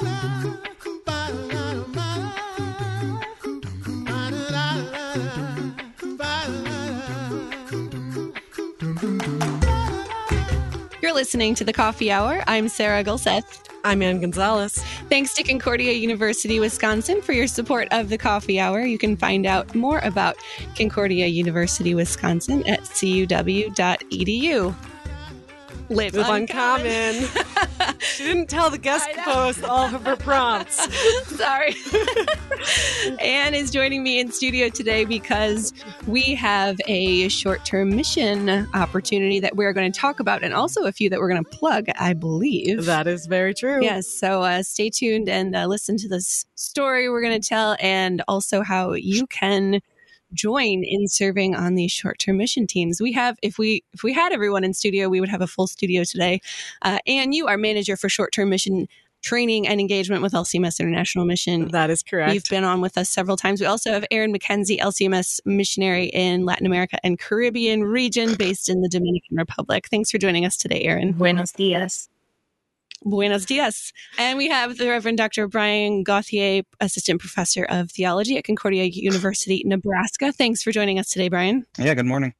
You're listening to the Coffee Hour. I'm Sarah Gulseth. I'm Anne Gonzalez. Thanks to Concordia University, Wisconsin for your support of the Coffee Hour. You can find out more about Concordia University, Wisconsin at cuw.edu. Live, Live uncommon. uncommon. she didn't tell the guest post all of her prompts. Sorry. Anne is joining me in studio today because we have a short term mission opportunity that we're going to talk about, and also a few that we're going to plug, I believe. That is very true. Yes. So uh, stay tuned and uh, listen to this story we're going to tell, and also how you can join in serving on these short-term mission teams. We have, if we if we had everyone in studio, we would have a full studio today. Uh, and you are manager for short-term mission training and engagement with LCMS International Mission. That is correct. You've been on with us several times. We also have Erin Mackenzie, LCMS missionary in Latin America and Caribbean region, based in the Dominican Republic. Thanks for joining us today, Erin. Buenos dias. Buenos dias. And we have the Reverend Dr. Brian Gauthier, Assistant Professor of Theology at Concordia University, Nebraska. Thanks for joining us today, Brian. Yeah, good morning.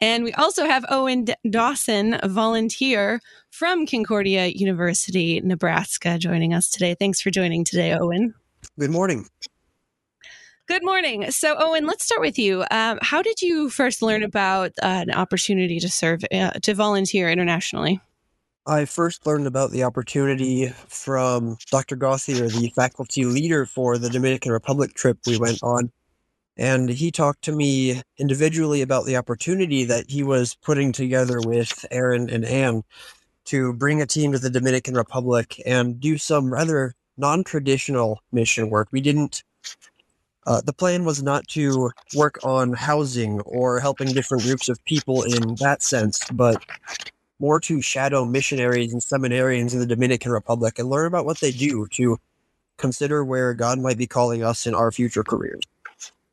And we also have Owen Dawson, a volunteer from Concordia University, Nebraska, joining us today. Thanks for joining today, Owen. Good morning. Good morning. So, Owen, let's start with you. Um, how did you first learn about uh, an opportunity to serve, uh, to volunteer internationally? I first learned about the opportunity from Dr. Gauthier, the faculty leader for the Dominican Republic trip we went on. And he talked to me individually about the opportunity that he was putting together with Erin and Anne to bring a team to the Dominican Republic and do some rather non traditional mission work. We didn't, uh, the plan was not to work on housing or helping different groups of people in that sense, but more to shadow missionaries and seminarians in the Dominican Republic and learn about what they do to consider where God might be calling us in our future careers.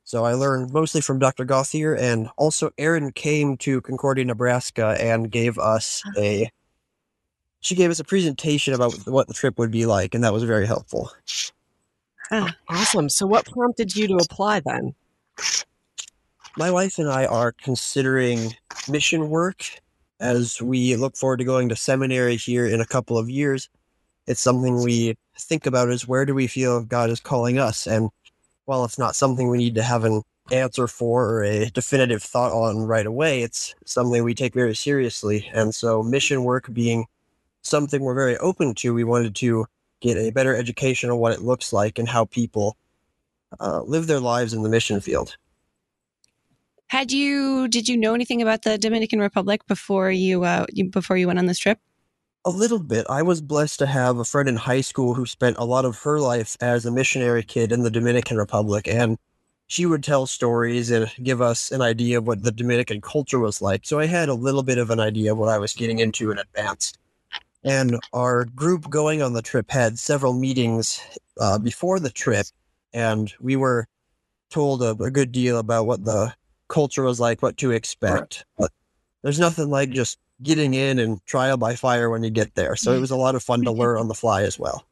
So I learned mostly from Dr. Gauthier, and also Erin came to Concordia, Nebraska, and gave us ah. a. She gave us a presentation about what the trip would be like, and that was very helpful. Oh, awesome. So, what prompted you to apply then? My wife and I are considering mission work as we look forward to going to seminary here in a couple of years, it's something we think about is where do we feel God is calling us? And while it's not something we need to have an answer for or a definitive thought on right away, it's something we take very seriously. And so, mission work being something we're very open to, we wanted to get a better education on what it looks like and how people uh, live their lives in the mission field. Had you did you know anything about the Dominican Republic before you, uh, you before you went on this trip? A little bit. I was blessed to have a friend in high school who spent a lot of her life as a missionary kid in the Dominican Republic, and she would tell stories and give us an idea of what the Dominican culture was like. So I had a little bit of an idea of what I was getting into in advance. And our group going on the trip had several meetings uh, before the trip, and we were told a, a good deal about what the culture was like, what to expect. But there's nothing like just getting in and trial by fire when you get there. So it was a lot of fun to learn on the fly as well.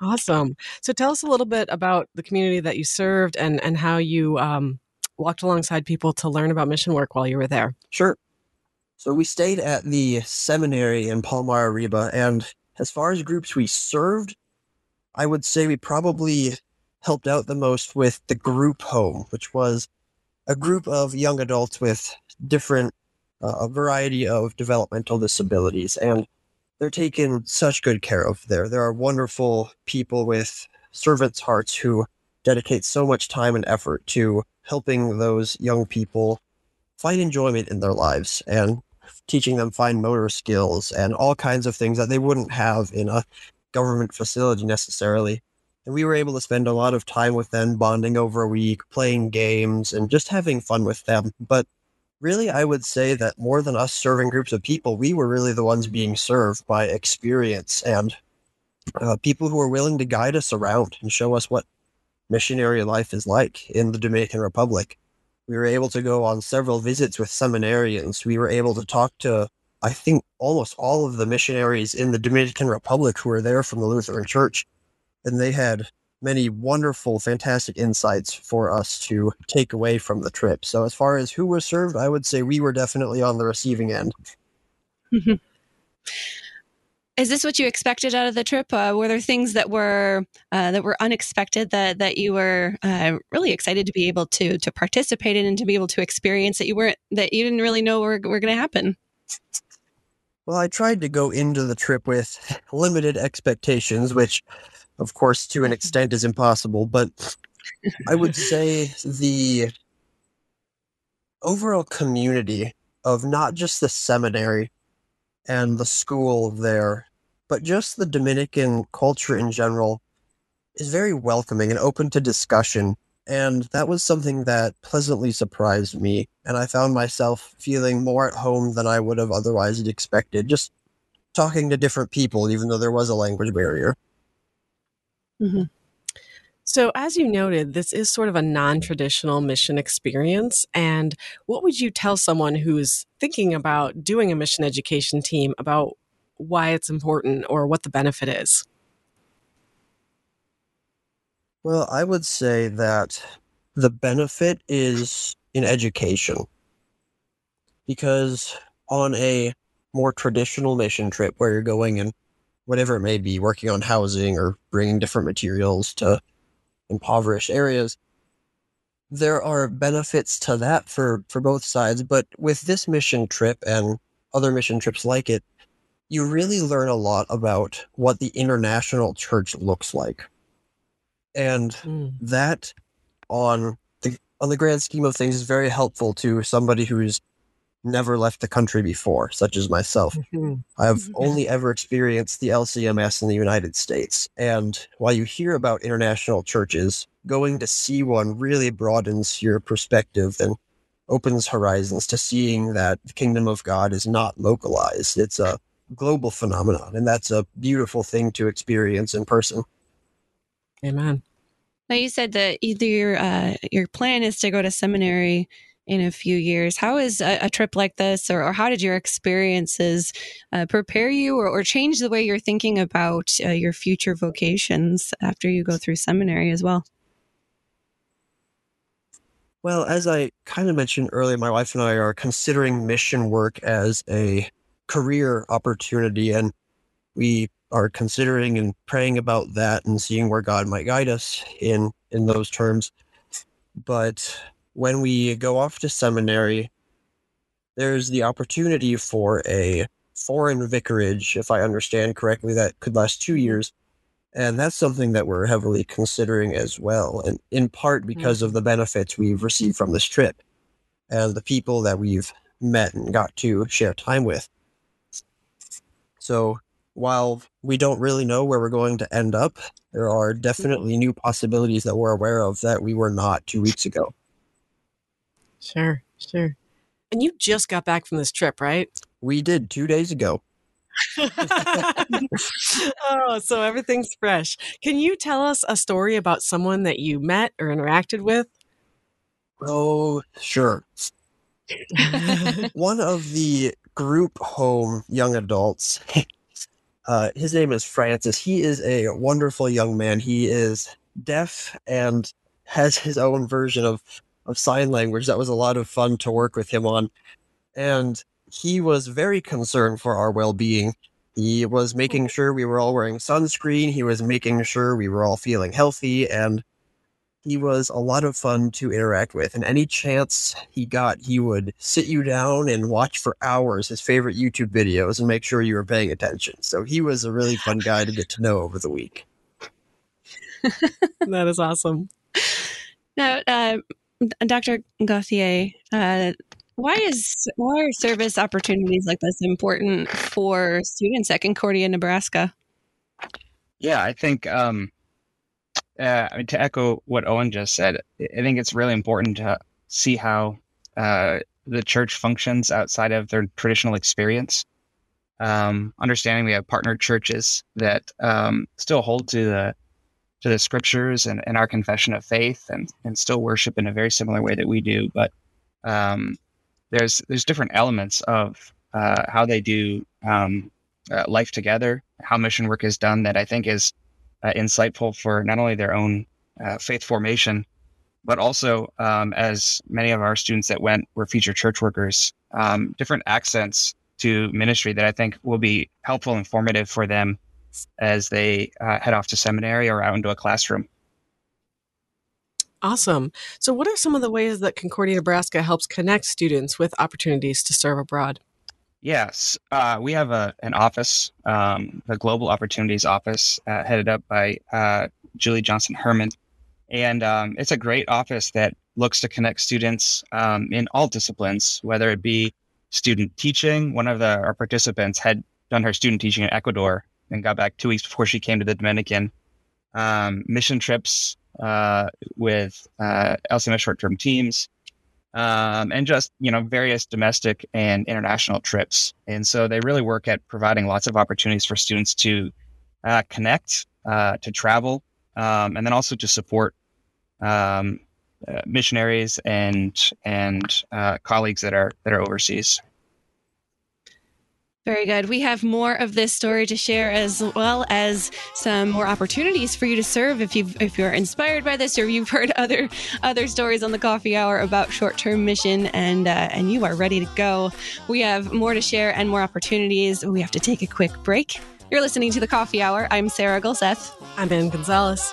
Awesome. So tell us a little bit about the community that you served and, and how you um, walked alongside people to learn about mission work while you were there. Sure. So we stayed at the seminary in Palmar Arriba, and as far as groups we served, I would say we probably helped out the most with the group home, which was a group of young adults with different uh, a variety of developmental disabilities and they're taken such good care of there. There are wonderful people with servants hearts who dedicate so much time and effort to helping those young people find enjoyment in their lives and teaching them fine motor skills and all kinds of things that they wouldn't have in a government facility necessarily and we were able to spend a lot of time with them, bonding over a week, playing games, and just having fun with them. But really, I would say that more than us serving groups of people, we were really the ones being served by experience and uh, people who are willing to guide us around and show us what missionary life is like in the Dominican Republic. We were able to go on several visits with seminarians. We were able to talk to I think almost all of the missionaries in the Dominican Republic who were there from the Lutheran Church, and they had many wonderful, fantastic insights for us to take away from the trip. So, as far as who was served, I would say we were definitely on the receiving end. Is this what you expected out of the trip? Uh, were there things that were uh, that were unexpected that that you were uh, really excited to be able to to participate in and to be able to experience that you weren't that you didn't really know were were going to happen? Well, I tried to go into the trip with limited expectations, which, of course, to an extent is impossible. But I would say the overall community of not just the seminary and the school there, but just the Dominican culture in general is very welcoming and open to discussion. And that was something that pleasantly surprised me. And I found myself feeling more at home than I would have otherwise expected, just talking to different people, even though there was a language barrier. Mm-hmm. So, as you noted, this is sort of a non traditional mission experience. And what would you tell someone who's thinking about doing a mission education team about why it's important or what the benefit is? Well, I would say that the benefit is in education. Because on a more traditional mission trip where you're going and whatever it may be, working on housing or bringing different materials to impoverished areas. There are benefits to that for, for both sides, but with this mission trip and other mission trips like it, you really learn a lot about what the international church looks like. And mm. that on the on the grand scheme of things is very helpful to somebody who's never left the country before, such as myself. Mm-hmm. I've mm-hmm. only ever experienced the LCMS in the United States. And while you hear about international churches, going to see one really broadens your perspective and opens horizons to seeing that the kingdom of God is not localized. It's a global phenomenon, and that's a beautiful thing to experience in person. Amen. Now you said that either your uh, your plan is to go to seminary in a few years. How is a, a trip like this, or, or, how did your experiences uh, prepare you or, or, change the way you're thinking about uh, your future vocations after you go through seminary as well? Well, as I kind of mentioned earlier, my wife and I are considering mission work as a career opportunity, and we are considering and praying about that and seeing where God might guide us in in those terms. But when we go off to seminary, there's the opportunity for a foreign vicarage, if I understand correctly, that could last two years. And that's something that we're heavily considering as well, and in part because of the benefits we've received from this trip and the people that we've met and got to share time with. So while we don't really know where we're going to end up, there are definitely new possibilities that we're aware of that we were not two weeks ago. Sure, sure. And you just got back from this trip, right? We did two days ago. oh, so everything's fresh. Can you tell us a story about someone that you met or interacted with? Oh, sure. One of the group home young adults, uh, his name is Francis. He is a wonderful young man. He is deaf and has his own version of of sign language. That was a lot of fun to work with him on. And he was very concerned for our well being. He was making sure we were all wearing sunscreen. He was making sure we were all feeling healthy. And he was a lot of fun to interact with. And any chance he got, he would sit you down and watch for hours his favorite YouTube videos and make sure you were paying attention. So he was a really fun guy to get to know over the week. that is awesome. Now, uh, Dr. Gauthier, uh, why is why are service opportunities like this important for students at Concordia, Nebraska? Yeah, I think um, uh, I mean, to echo what Owen just said, I think it's really important to see how uh, the church functions outside of their traditional experience. Um, understanding we have partner churches that um, still hold to the to the scriptures and, and our confession of faith and, and still worship in a very similar way that we do. But um, there's there's different elements of uh, how they do um, uh, life together, how mission work is done, that I think is uh, insightful for not only their own uh, faith formation, but also um, as many of our students that went were future church workers, um, different accents to ministry that I think will be helpful and formative for them as they uh, head off to seminary or out into a classroom. Awesome. So, what are some of the ways that Concordia, Nebraska helps connect students with opportunities to serve abroad? Yes, uh, we have a, an office, um, the Global Opportunities Office, uh, headed up by uh, Julie Johnson Herman. And um, it's a great office that looks to connect students um, in all disciplines, whether it be student teaching. One of the, our participants had done her student teaching in Ecuador and got back two weeks before she came to the Dominican. Um, mission trips uh, with uh, LCMS short-term teams, um, and just you know various domestic and international trips. And so they really work at providing lots of opportunities for students to uh, connect, uh, to travel, um, and then also to support um, uh, missionaries and and uh, colleagues that are that are overseas. Very good. We have more of this story to share, as well as some more opportunities for you to serve if you if you're inspired by this, or you've heard other other stories on the coffee hour about short term mission, and uh, and you are ready to go. We have more to share and more opportunities. We have to take a quick break. You're listening to the Coffee Hour. I'm Sarah Gulseth. I'm Anne Gonzalez.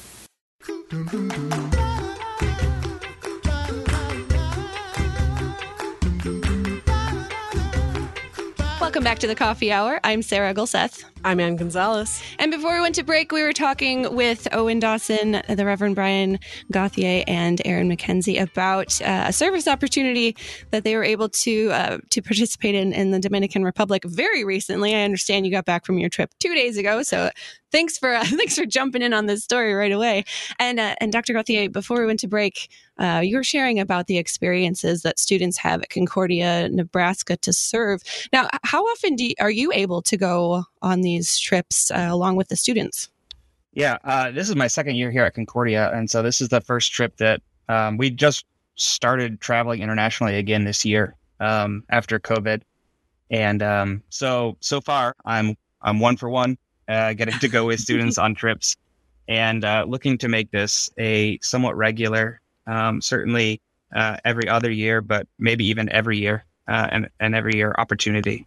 Welcome back to the Coffee Hour. I'm Sarah Gulseth. I'm Anne Gonzalez. And before we went to break, we were talking with Owen Dawson, the Reverend Brian Gauthier, and Erin Mackenzie about uh, a service opportunity that they were able to uh, to participate in in the Dominican Republic very recently. I understand you got back from your trip two days ago, so thanks for uh, thanks for jumping in on this story right away. And uh, and Dr. Gauthier, before we went to break, uh, you were sharing about the experiences that students have at Concordia, Nebraska, to serve. Now, how often you, are you able to go on these trips uh, along with the students? Yeah, uh, this is my second year here at Concordia, and so this is the first trip that um, we just started traveling internationally again this year um, after COVID, and um, so so far I'm I'm one for one uh, getting to go with students on trips and uh, looking to make this a somewhat regular, um, certainly uh, every other year, but maybe even every year, uh, and, and every year opportunity.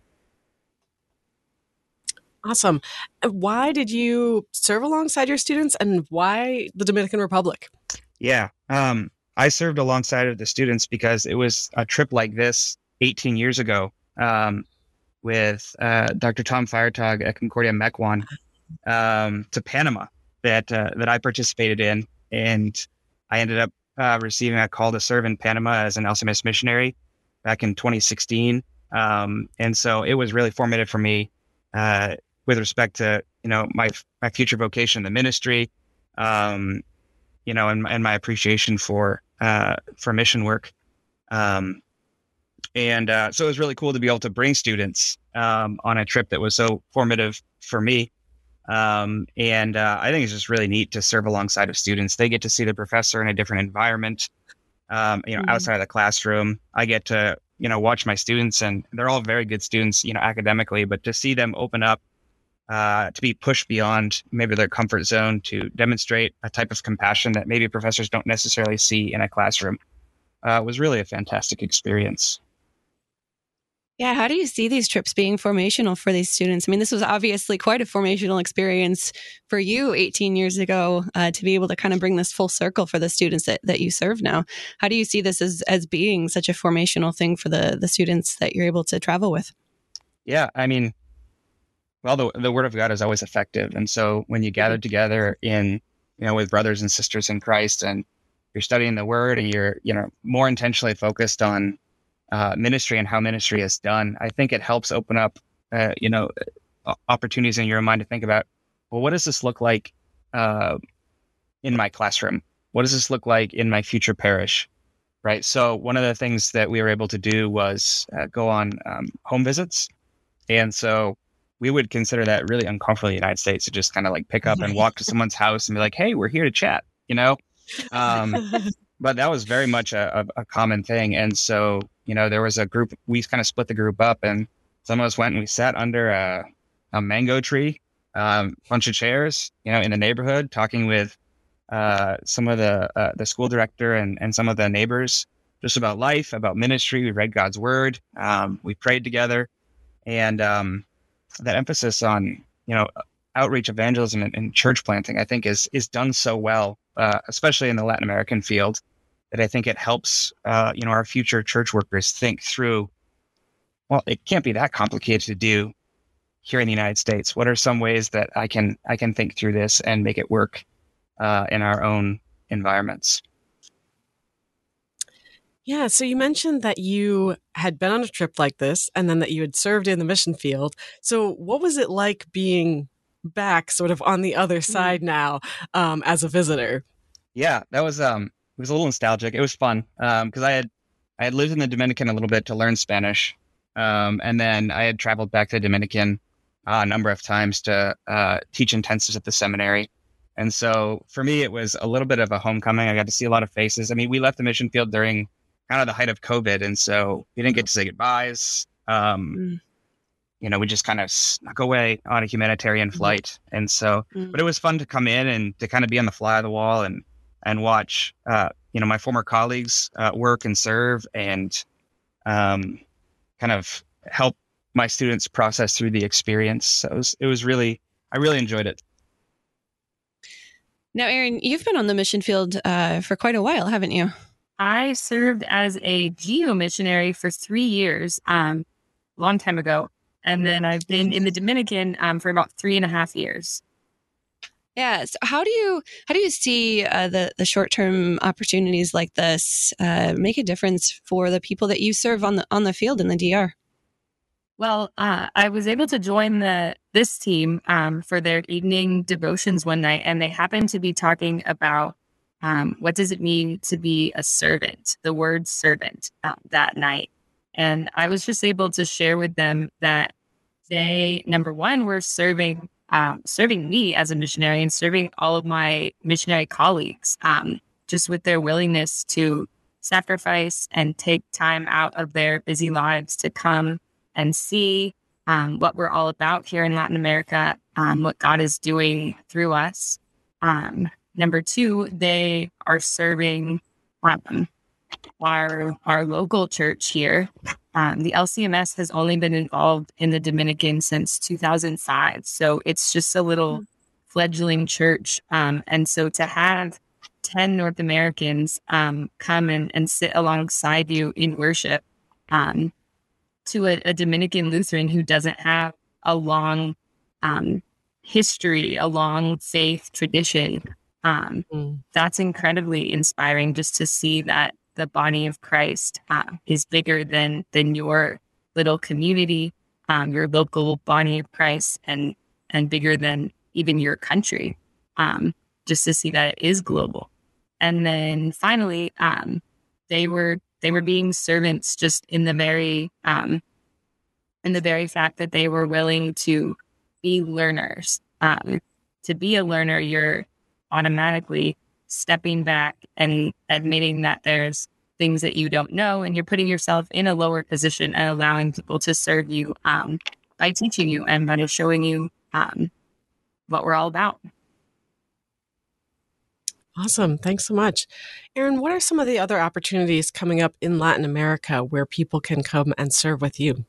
Awesome. Why did you serve alongside your students and why the Dominican Republic? Yeah. Um, I served alongside of the students because it was a trip like this 18 years ago. Um, with uh, Dr. Tom Firetog at Concordia Mequon um, to Panama that uh, that I participated in, and I ended up uh, receiving a call to serve in Panama as an LCMS missionary back in 2016. Um, and so it was really formative for me uh, with respect to you know my my future vocation in the ministry, um, you know, and, and my appreciation for uh, for mission work. Um, and uh, so it was really cool to be able to bring students um, on a trip that was so formative for me. Um, and uh, I think it's just really neat to serve alongside of students. They get to see the professor in a different environment, um, you know, mm-hmm. outside of the classroom. I get to, you know, watch my students, and they're all very good students, you know, academically. But to see them open up, uh, to be pushed beyond maybe their comfort zone, to demonstrate a type of compassion that maybe professors don't necessarily see in a classroom, uh, was really a fantastic experience. Yeah, how do you see these trips being formational for these students? I mean, this was obviously quite a formational experience for you 18 years ago uh, to be able to kind of bring this full circle for the students that, that you serve now. How do you see this as, as being such a formational thing for the, the students that you're able to travel with? Yeah, I mean, well, the the word of God is always effective, and so when you gather together in you know with brothers and sisters in Christ, and you're studying the word, and you're you know more intentionally focused on uh, ministry and how ministry is done, I think it helps open up uh, you know opportunities in your mind to think about, well, what does this look like uh, in my classroom? What does this look like in my future parish? Right. So one of the things that we were able to do was uh, go on um, home visits, and so we would consider that really uncomfortable in the United States to just kind of like pick up and walk to someone's house and be like, "Hey, we're here to chat," you know. Um, but that was very much a, a, common thing, and so you know there was a group. We kind of split the group up, and some of us went and we sat under a, a mango tree, a um, bunch of chairs, you know, in the neighborhood, talking with uh, some of the uh, the school director and and some of the neighbors just about life, about ministry. We read God's word. Um, we prayed together, and um, that emphasis on you know outreach evangelism and, and, church planting, I think is is done so well, uh, especially in the Latin American field, that I think it helps uh, you know our future church workers think through. Well, it can't be that complicated to do here in the United States. What are some ways that I can I can think through this and make it work uh, in our own environments? Yeah, so you mentioned that you had been on a trip like this and then that you had served in the mission field. So, what was it like being back sort of on the other mm-hmm. side now um, as a visitor? Yeah, that was um it was a little nostalgic. It was fun um because I had I had lived in the Dominican a little bit to learn Spanish. Um and then I had traveled back to the Dominican uh, a number of times to uh, teach intensives at the seminary. And so for me, it was a little bit of a homecoming. I got to see a lot of faces. I mean, we left the mission field during kind of the height of COVID, and so we didn't get to say goodbyes. Um, mm. You know, we just kind of snuck away on a humanitarian mm-hmm. flight, and so, mm. but it was fun to come in and to kind of be on the fly of the wall and and watch, uh, you know, my former colleagues uh, work and serve, and um, kind of help my students process through the experience. So it was, it was really, I really enjoyed it. Now, Erin, you've been on the mission field uh, for quite a while, haven't you? I served as a geo missionary for three years, um, long time ago, and then I've been in the Dominican um, for about three and a half years. Yeah. So how do you how do you see uh, the the short term opportunities like this uh, make a difference for the people that you serve on the on the field in the DR? Well, uh, I was able to join the this team um, for their evening devotions one night, and they happened to be talking about um, what does it mean to be a servant, the word servant uh, that night. And I was just able to share with them that they, number one, were serving um, serving me as a missionary and serving all of my missionary colleagues, um, just with their willingness to sacrifice and take time out of their busy lives to come and see um, what we're all about here in Latin America, um, what God is doing through us. Um, number two, they are serving um, our our local church here. Um, the LCMS has only been involved in the Dominican since 2005, so it's just a little fledgling church. Um, and so to have 10 North Americans come and, and sit alongside you in worship um, to a, a Dominican Lutheran who doesn't have a long um, history, a long faith tradition. Um, mm. That's incredibly inspiring just to see that the body of Christ uh, is bigger than than your little community, um, your local body of Christ, and and bigger than even your country. Um, just to see that it is global. And then finally, um, they were they were being servants just in the very um, in the very fact that they were willing to be learners. Um, to be a learner, you're automatically stepping back and admitting that there's things that you don't know, and you're putting yourself in a lower position and allowing people to serve you um, by teaching you and by showing you um, what we're all about. Awesome. Thanks so much. Erin, what are some of the other opportunities coming up in Latin America where people can come and serve with you?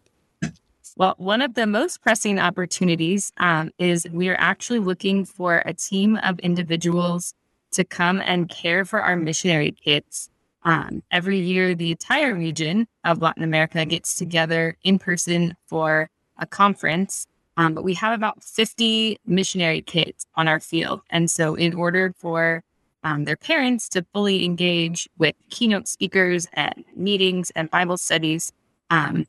Well, one of the most pressing opportunities um, is we are actually looking for a team of individuals to come and care for our missionary kids. Um, every year, the entire region of Latin America gets together in person for a conference Um, but we have about 50 missionary kids on our field. And so, in order for um, their parents to fully engage with keynote speakers and meetings and Bible studies, um,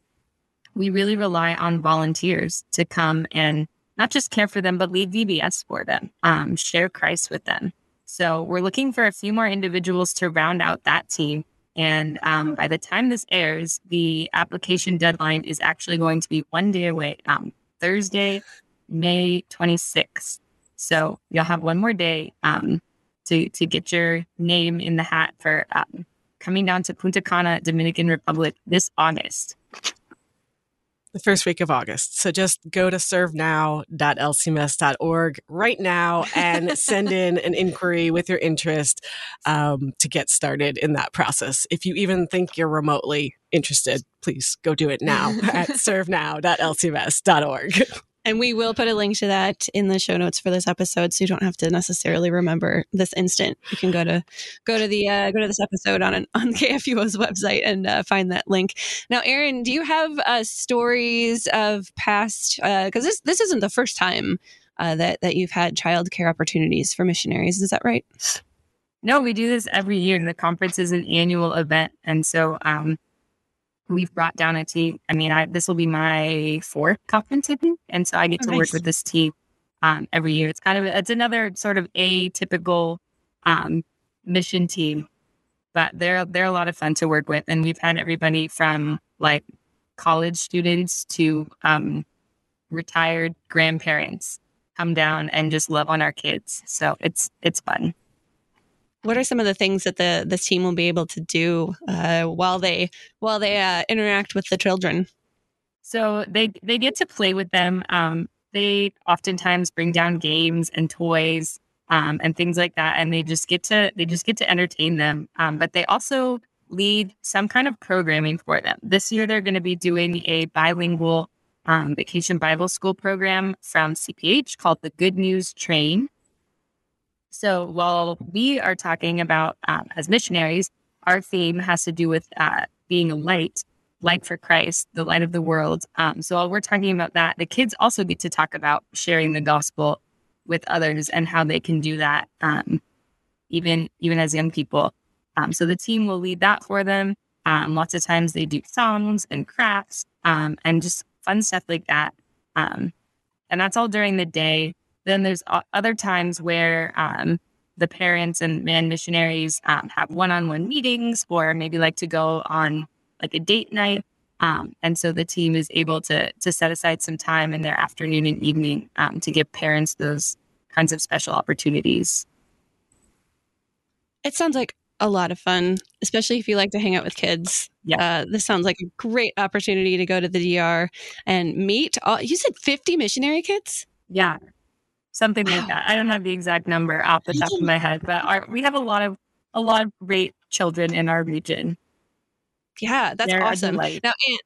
we really rely on volunteers to come and not just care for them, but lead VBS for them, um, share Christ with them. So we're looking for a few more individuals to round out that team. And um, by the time this airs, the application deadline is actually going to be one day away, um, Thursday, May 26th. So you'll have one more day um, to, to get your name in the hat for um, coming down to Punta Cana, Dominican Republic this August the first week of August. So just go to servenow.lcms.org right now and send in an inquiry with your interest um, to get started in that process. If you even think you're remotely interested, please go do it now at servenow.lcms.org. And we will put a link to that in the show notes for this episode, so you don't have to necessarily remember this instant. You can go to go to the uh, go to this episode on an, on KFUO's website and uh, find that link. Now, Erin, do you have uh, stories of past? Because uh, this this isn't the first time uh, that that you've had childcare opportunities for missionaries. Is that right? No, we do this every year. The conference is an annual event, and so um, we've brought down a team. I mean, I, this will be my fourth conference, and so I get oh, to nice. work with this team um, every year. It's kind of it's another sort of atypical um, mission team, but they're they're a lot of fun to work with, and we've had everybody from like college students to um, retired grandparents come down and just love on our kids. So it's it's fun. What are some of the things that the this team will be able to do uh, while they while they uh, interact with the children? So they they get to play with them. Um, they oftentimes bring down games and toys um, and things like that, and they just get to they just get to entertain them. Um, but they also lead some kind of programming for them. This year, they're going to be doing a bilingual um, vacation Bible school program from CPH called the Good News Train. So while we are talking about um, as missionaries, our theme has to do with uh, being a light, light for Christ, the light of the world. Um, so while we're talking about that, the kids also get to talk about sharing the gospel with others and how they can do that, um, even even as young people. Um, so the team will lead that for them. Um, lots of times they do songs and crafts um, and just fun stuff like that. and that's all during the day. Then there's other times where um, the parents and man missionaries um, have one-on-one meetings, or maybe like to go on like a date night. Um, and so the team is able to to set aside some time in their afternoon and evening um, to give parents those kinds of special opportunities. It sounds like a lot of fun, especially if you like to hang out with kids. Yeah, uh, this sounds like a great opportunity to go to the DR and meet. All, you said fifty missionary kids. Yeah, something like that. I don't have the exact number off the top of my head, but our, we have a lot of a lot of great children in our region. Yeah, that's They're awesome. Now, Anne,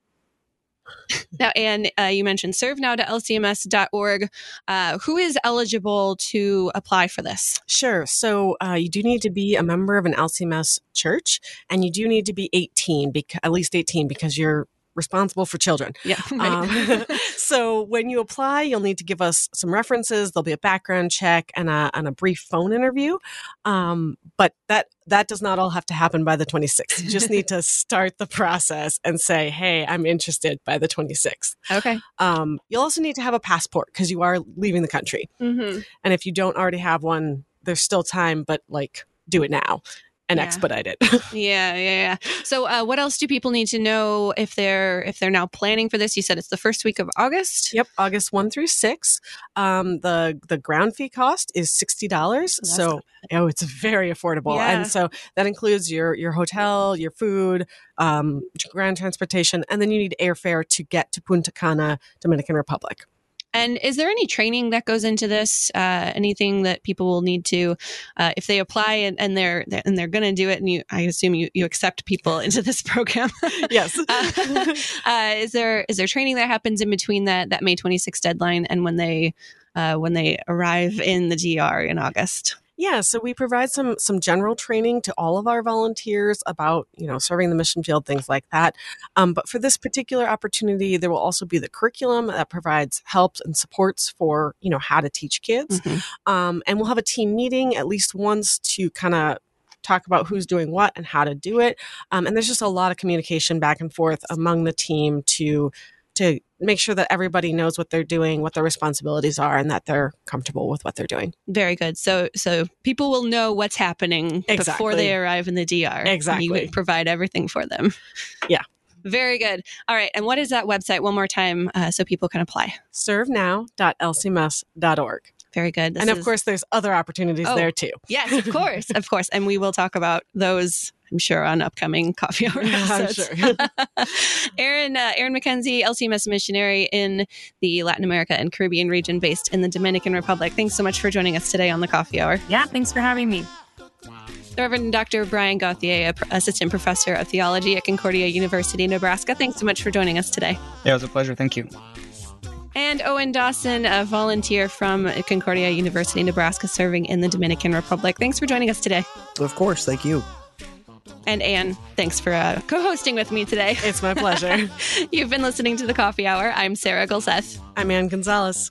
now, Anne, uh, you mentioned servenow.lcms.org. Uh, who is eligible to apply for this? Sure. So uh, you do need to be a member of an LCMS church, and you do need to be 18, beca- at least 18, because you're responsible for children. Yeah. Right. Um, so when you apply, you'll need to give us some references. There'll be a background check and a, and a brief phone interview. Um, but that that does not all have to happen by the 26th. You just need to start the process and say, "Hey, I'm interested." By the 26th. Okay. Um, you'll also need to have a passport because you are leaving the country. Mm-hmm. And if you don't already have one, there's still time, but like do it now and yeah. expedite it. yeah, yeah, yeah. So, uh, what else do people need to know if they're if they're now planning for this? You said it's the first week of August. Yep, August one through six. Um, the the ground fee cost is sixty dollars. so, oh, it's very affordable, yeah. and so that includes your your hotel, your food, um, ground transportation, and then you need airfare to get to Punta Cana, Dominican Republic. And is there any training that goes into this? Uh, anything that people will need to, uh, if they apply and, and they're, and they're going to do it, and you, I assume you, you accept people into this program. yes. uh, uh, is there is there training that happens in between that that May 26th deadline and when they uh, when they arrive in the DR in August? Yeah, so we provide some some general training to all of our volunteers about you know serving the mission field, things like that. Um, but for this particular opportunity, there will also be the curriculum that provides helps and supports for you know how to teach kids, mm-hmm. um, and we'll have a team meeting at least once to kind of talk about who's doing what and how to do it. Um, and there's just a lot of communication back and forth among the team to to make sure that everybody knows what they're doing, what their responsibilities are, and that they're comfortable with what they're doing. Very good. So, so people will know what's happening exactly. before they arrive in the DR. Exactly. You provide everything for them. Yeah. Very good. All right. And what is that website one more time uh, so people can apply? servenow.lcms.org. Very good. This and of is... course, there's other opportunities oh, there too. Yes, of course, of course. And we will talk about those I'm sure on upcoming coffee hour episodes. Sure. Erin, uh, Erin Mackenzie, LCMS missionary in the Latin America and Caribbean region, based in the Dominican Republic. Thanks so much for joining us today on the Coffee Hour. Yeah, thanks for having me. The Reverend Dr. Brian Gauthier, Assistant Professor of Theology at Concordia University, Nebraska. Thanks so much for joining us today. Yeah, it was a pleasure. Thank you. And Owen Dawson, a volunteer from Concordia University, Nebraska, serving in the Dominican Republic. Thanks for joining us today. Of course. Thank you. And Anne, thanks for uh, co hosting with me today. It's my pleasure. You've been listening to The Coffee Hour. I'm Sarah Gulseth. I'm Anne Gonzalez.